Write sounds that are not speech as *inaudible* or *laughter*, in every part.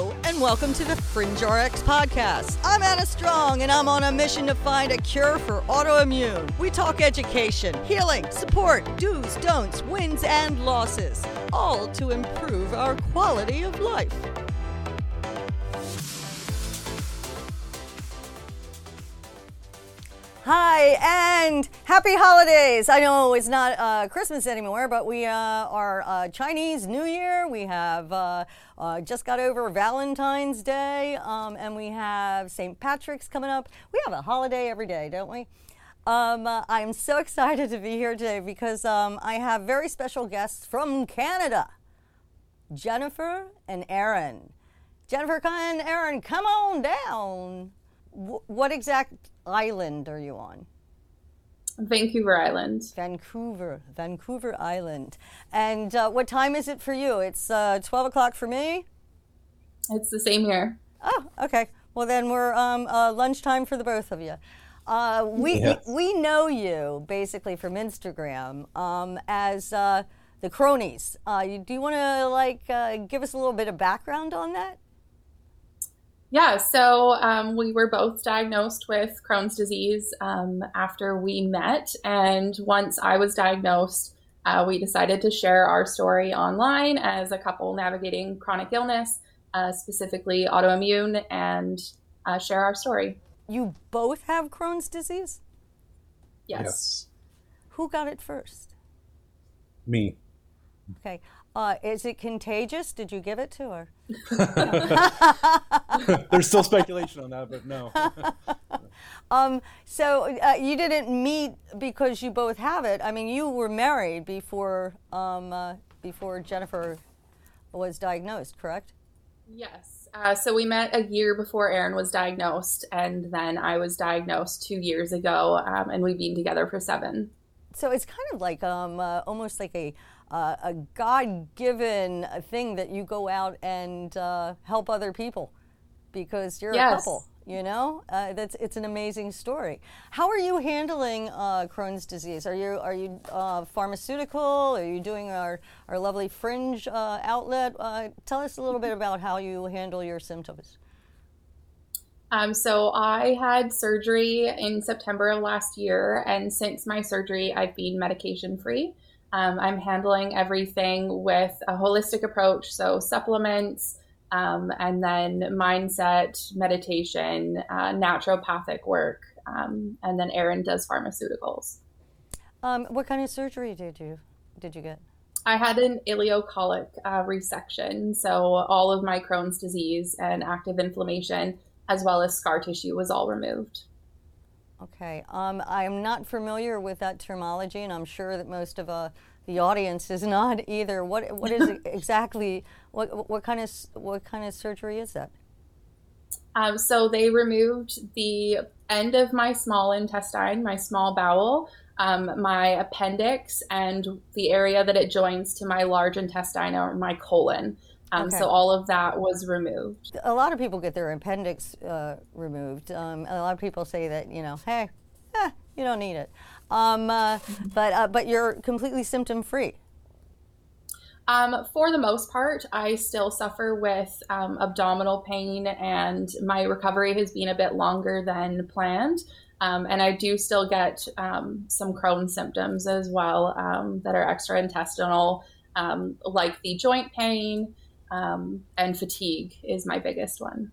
And welcome to the Fringe RX podcast. I'm Anna Strong, and I'm on a mission to find a cure for autoimmune. We talk education, healing, support, do's, don'ts, wins, and losses, all to improve our quality of life. Hi, and happy holidays. I know it's not uh, Christmas anymore, but we uh, are uh, Chinese New Year. We have uh, uh, just got over Valentine's Day, um, and we have St. Patrick's coming up. We have a holiday every day, don't we? Um, uh, I'm so *laughs* excited to be here today because um, I have very special guests from Canada Jennifer and Aaron. Jennifer and Aaron, come on down. W- what exact island are you on? Vancouver Island. Vancouver, Vancouver Island. And uh, what time is it for you? It's uh, 12 o'clock for me? It's the same here. Oh, okay. Well, then we're um, uh, lunchtime for the both of you. Uh, we, yes. we know you basically from Instagram um, as uh, the cronies. Uh, do you want to like give us a little bit of background on that? Yeah, so um, we were both diagnosed with Crohn's disease um, after we met. And once I was diagnosed, uh, we decided to share our story online as a couple navigating chronic illness, uh, specifically autoimmune, and uh, share our story. You both have Crohn's disease? Yes. yes. Who got it first? Me. Okay. Uh, is it contagious? Did you give it to her? *laughs* There's still speculation on that, but no. *laughs* um, so uh, you didn't meet because you both have it. I mean, you were married before um, uh, before Jennifer was diagnosed, correct? Yes. Uh, so we met a year before Aaron was diagnosed, and then I was diagnosed two years ago, um, and we've been together for seven. So it's kind of like um, uh, almost like a uh, a God given thing that you go out and uh, help other people because you're yes. a couple. You know, uh, that's it's an amazing story. How are you handling uh, Crohn's disease? Are you are you uh, pharmaceutical? Are you doing our our lovely fringe uh, outlet? tell us a little bit about how you handle your symptoms. Um, so I had surgery in September of last year, and since my surgery, I've been medication free. Um, I'm handling everything with a holistic approach, so supplements, um, and then mindset, meditation, uh, naturopathic work, um, and then Aaron does pharmaceuticals. Um, what kind of surgery did you did you get? I had an ileocolic uh, resection, so all of my Crohn's disease and active inflammation, as well as scar tissue, was all removed. Okay. Um, I'm not familiar with that terminology, and I'm sure that most of uh, the audience is not either. What What is *laughs* exactly what what kind of what kind of surgery is that? Um, so they removed the end of my small intestine, my small bowel, um, my appendix, and the area that it joins to my large intestine or my colon. Um, okay. So all of that was removed. A lot of people get their appendix uh, removed. Um, a lot of people say that you know, hey, eh, you don't need it. Um, uh, *laughs* but uh, but you're completely symptom free. Um, for the most part, I still suffer with um, abdominal pain, and my recovery has been a bit longer than planned. Um, and I do still get um, some Crohn's symptoms as well that are extra intestinal, like the joint pain um, and fatigue is my biggest one.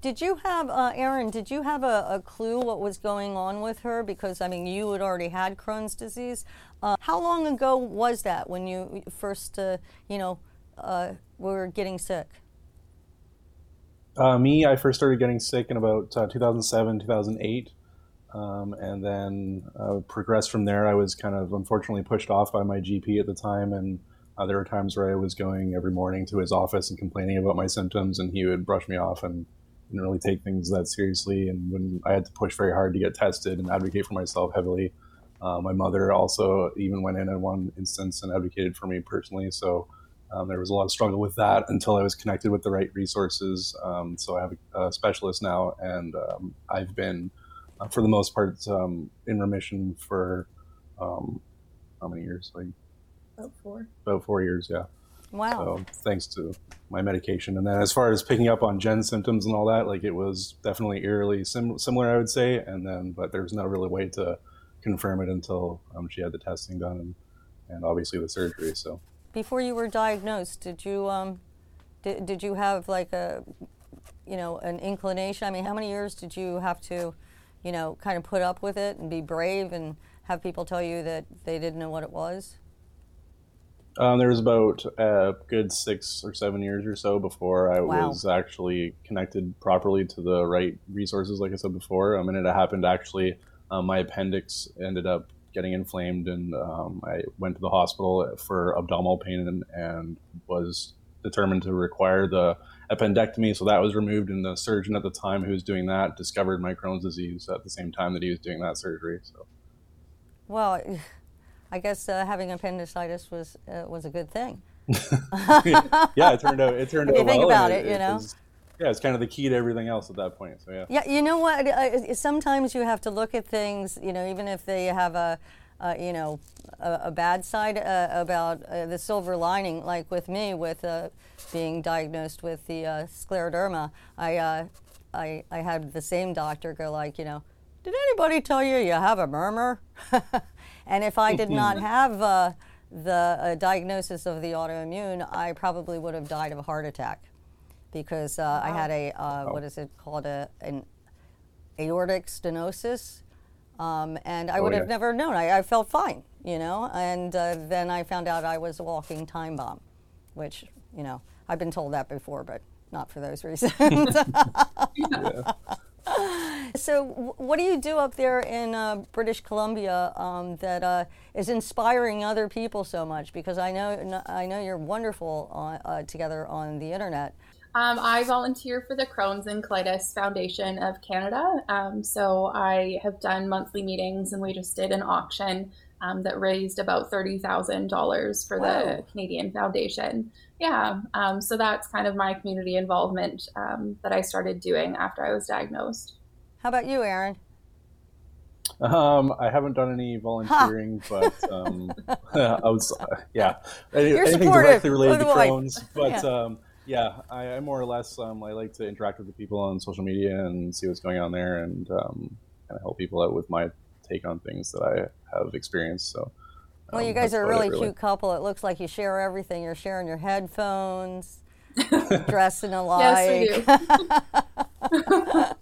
Did you have, uh, Aaron, did you have a, a, clue what was going on with her? Because, I mean, you had already had Crohn's disease. Uh, how long ago was that when you first, uh, you know, uh, were getting sick? Uh, me, I first started getting sick in about uh, 2007, 2008. Um, and then progressed from there. I was kind of unfortunately pushed off by my GP at the time and uh, there were times where I was going every morning to his office and complaining about my symptoms, and he would brush me off and didn't really take things that seriously. And when I had to push very hard to get tested and advocate for myself heavily, uh, my mother also even went in in one instance and advocated for me personally. So um, there was a lot of struggle with that until I was connected with the right resources. Um, so I have a, a specialist now, and um, I've been, uh, for the most part, um, in remission for um, how many years? Like about four. About four years, yeah. Wow. So thanks to my medication. And then as far as picking up on Jen's symptoms and all that, like it was definitely eerily sim- similar, I would say. And then, but there's no really way to confirm it until um, she had the testing done and, and obviously the surgery. So before you were diagnosed, did you um, did, did you have like a you know an inclination? I mean, how many years did you have to, you know, kind of put up with it and be brave and have people tell you that they didn't know what it was? Um, there was about a good six or seven years or so before I wow. was actually connected properly to the right resources, like I said before. Um, and it happened actually, um, my appendix ended up getting inflamed, and um, I went to the hospital for abdominal pain and, and was determined to require the appendectomy. So that was removed, and the surgeon at the time who was doing that discovered my Crohn's disease at the same time that he was doing that surgery. So, well. *laughs* I guess uh, having appendicitis was uh, was a good thing. *laughs* yeah, it turned out it turned out you think well, about it, it, you know. Was, yeah, it's kind of the key to everything else at that point. So yeah. Yeah, you know what? Uh, sometimes you have to look at things, you know, even if they have a, uh, you know, a, a bad side uh, about uh, the silver lining. Like with me, with uh, being diagnosed with the uh, scleroderma, I, I, I had the same doctor go like, you know, did anybody tell you you have a murmur? *laughs* And if I did *laughs* not have uh, the uh, diagnosis of the autoimmune, I probably would have died of a heart attack because uh, wow. I had a, uh, what is it called, a, an aortic stenosis. Um, and I oh, would yeah. have never known. I, I, felt fine, you know. And uh, then I found out I was a walking time bomb, which, you know, I've been told that before, but not for those *laughs* reasons. *laughs* yeah. So, what do you do up there in uh, British Columbia um, that uh, is inspiring other people so much? Because I know I know you're wonderful on, uh, together on the internet. Um, I volunteer for the Crohn's and Colitis Foundation of Canada. Um, so I have done monthly meetings, and we just did an auction um, that raised about thirty thousand dollars for wow. the Canadian Foundation. Yeah, um, so that's kind of my community involvement um, that I started doing after I was diagnosed. How about you, Aaron? Um, I haven't done any volunteering, huh. but um, *laughs* I was, uh, yeah, You're anything supportive. directly related to Crohn's. But yeah, um, yeah I, I, more or less um, I like to interact with the people on social media and see what's going on there, and um, kind of help people out with my take on things that I have experienced. So. Well, you um, guys are a really, really, cute couple. It looks like you share everything. You're sharing your headphones, *laughs* dressing alike. Yes, we do. *laughs* *laughs*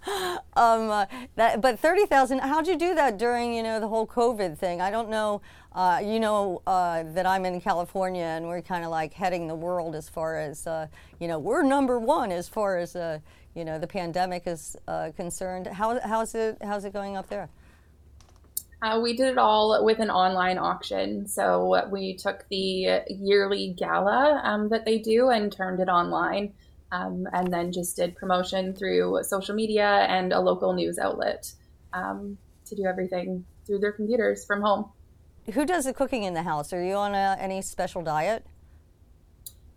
um, uh, that, but thirty thousand. How'd you do that during you know the whole COVID thing? I don't know. Uh, you know uh, that I'm in California and we're kind of like heading the world as far as uh, you know we're number one as far as uh, you know the pandemic is uh, concerned. How, how's it how's it going up there? We did it all with an online auction. So we took the yearly gala um, that they do and turned it online um, and then just did promotion through social media and a local news outlet um, to do everything through their computers from home. Who does the cooking in the house? Are you on a, any special diet?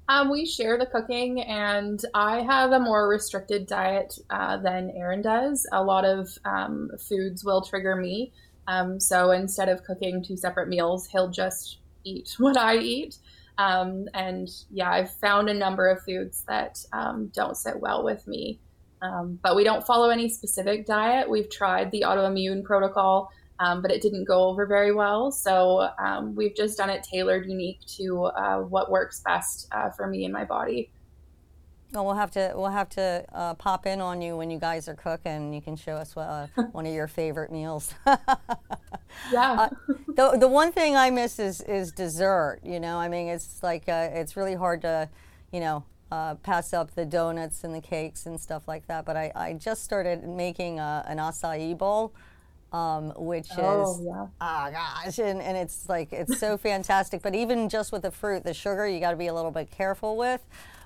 Um, we share the cooking, and I have a more restricted diet uh, than Aaron does. A lot of um, foods will trigger me. Um, so instead of cooking two separate meals, he'll just eat *laughs* what I eat. Um, and yeah, I've found a number of foods that um, don't sit well with me. Um, but we don't follow any specific diet. We've tried the autoimmune protocol, um, but it didn't go over very well. So um, we've just done it tailored, unique to uh, what works best uh, for me and my body. Well, we'll have to we'll have to uh, pop in on you when you guys are cooking. You can show us uh, *laughs* one of your favorite meals. *laughs* yeah. Uh, the the one thing I miss is is dessert. You know, I mean, it's like uh, it's really hard to, you know, uh, pass up the donuts and the cakes and stuff like that. But I, I just started making a, an acai bowl. Um, which oh, is yeah. oh gosh, and, and it's like it's so fantastic. But even just with the fruit, the sugar, you got to be a little bit careful with.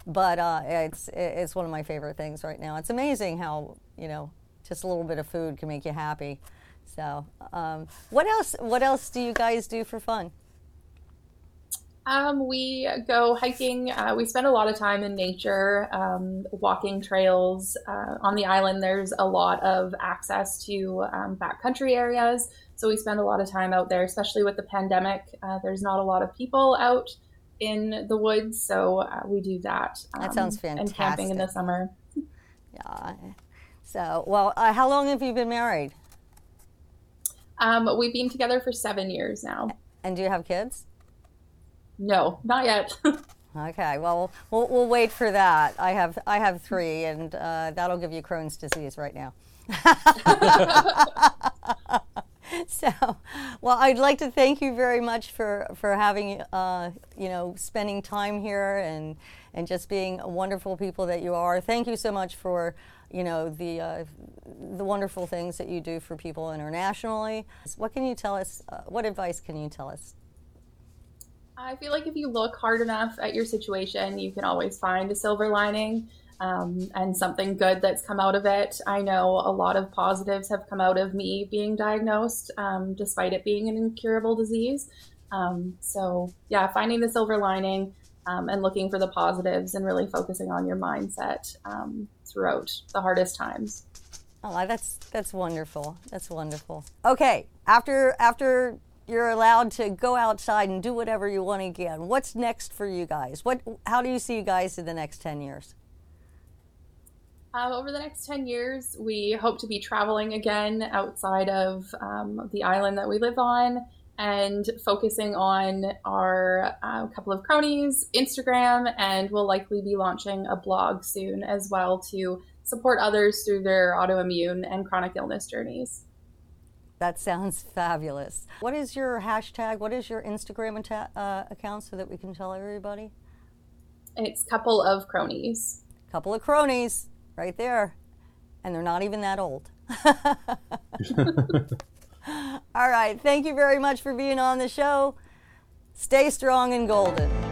But uh, it's it's one of my favorite things right now. It's amazing how you know just a little bit of food can make you happy. So, um, what else? What else do you guys do for fun? Um, we go hiking. Uh, we spend a lot of time in nature, um, walking trails. Uh, on the island, there's a lot of access to um, backcountry areas. So we spend a lot of time out there, especially with the pandemic. Uh, there's not a lot of people out in the woods, so uh, we do that. Um, that sounds fantastic. And camping in the summer. Yeah. So, well, uh, how long have you been married? Um, we've been together for seven years now. And do you have kids? No, not yet. *laughs* okay, well, we'll we'll wait for that. I have I have three, and uh, that'll give you Crohn's disease right now. *laughs* so, well, I'd like to thank you very much for for having uh, you know spending time here and and just being wonderful people that you are. Thank you so much for you know the uh, the wonderful things that you do for people internationally. What can you tell us? Uh, what advice can you tell us? I feel like if you look hard enough at your situation, you can always find a silver lining um, and something good that's come out of it. I know a lot of positives have come out of me being diagnosed, um, despite it being an incurable disease. Um, so, yeah, finding the silver lining um, and looking for the positives and really focusing on your mindset um, throughout the hardest times. Oh, that's that's wonderful. That's wonderful. Okay, after after you're allowed to go outside and do whatever you want again. What's next for you guys? What how do you see you guys in the next 10 years? Um, over the next 10 years, we hope to be traveling again outside of um, the island that we live on and focusing on our uh, couple of cronies, Instagram, and we'll likely be launching a blog soon as well to support others through their autoimmune and chronic illness journeys. That sounds fabulous. What is your hashtag? What is your Instagram atta- uh, account so that we can tell everybody? It's couple of cronies. Couple of cronies right there. And they're not even that old. *laughs* *laughs* All right. Thank you very much for being on the show. Stay strong and golden.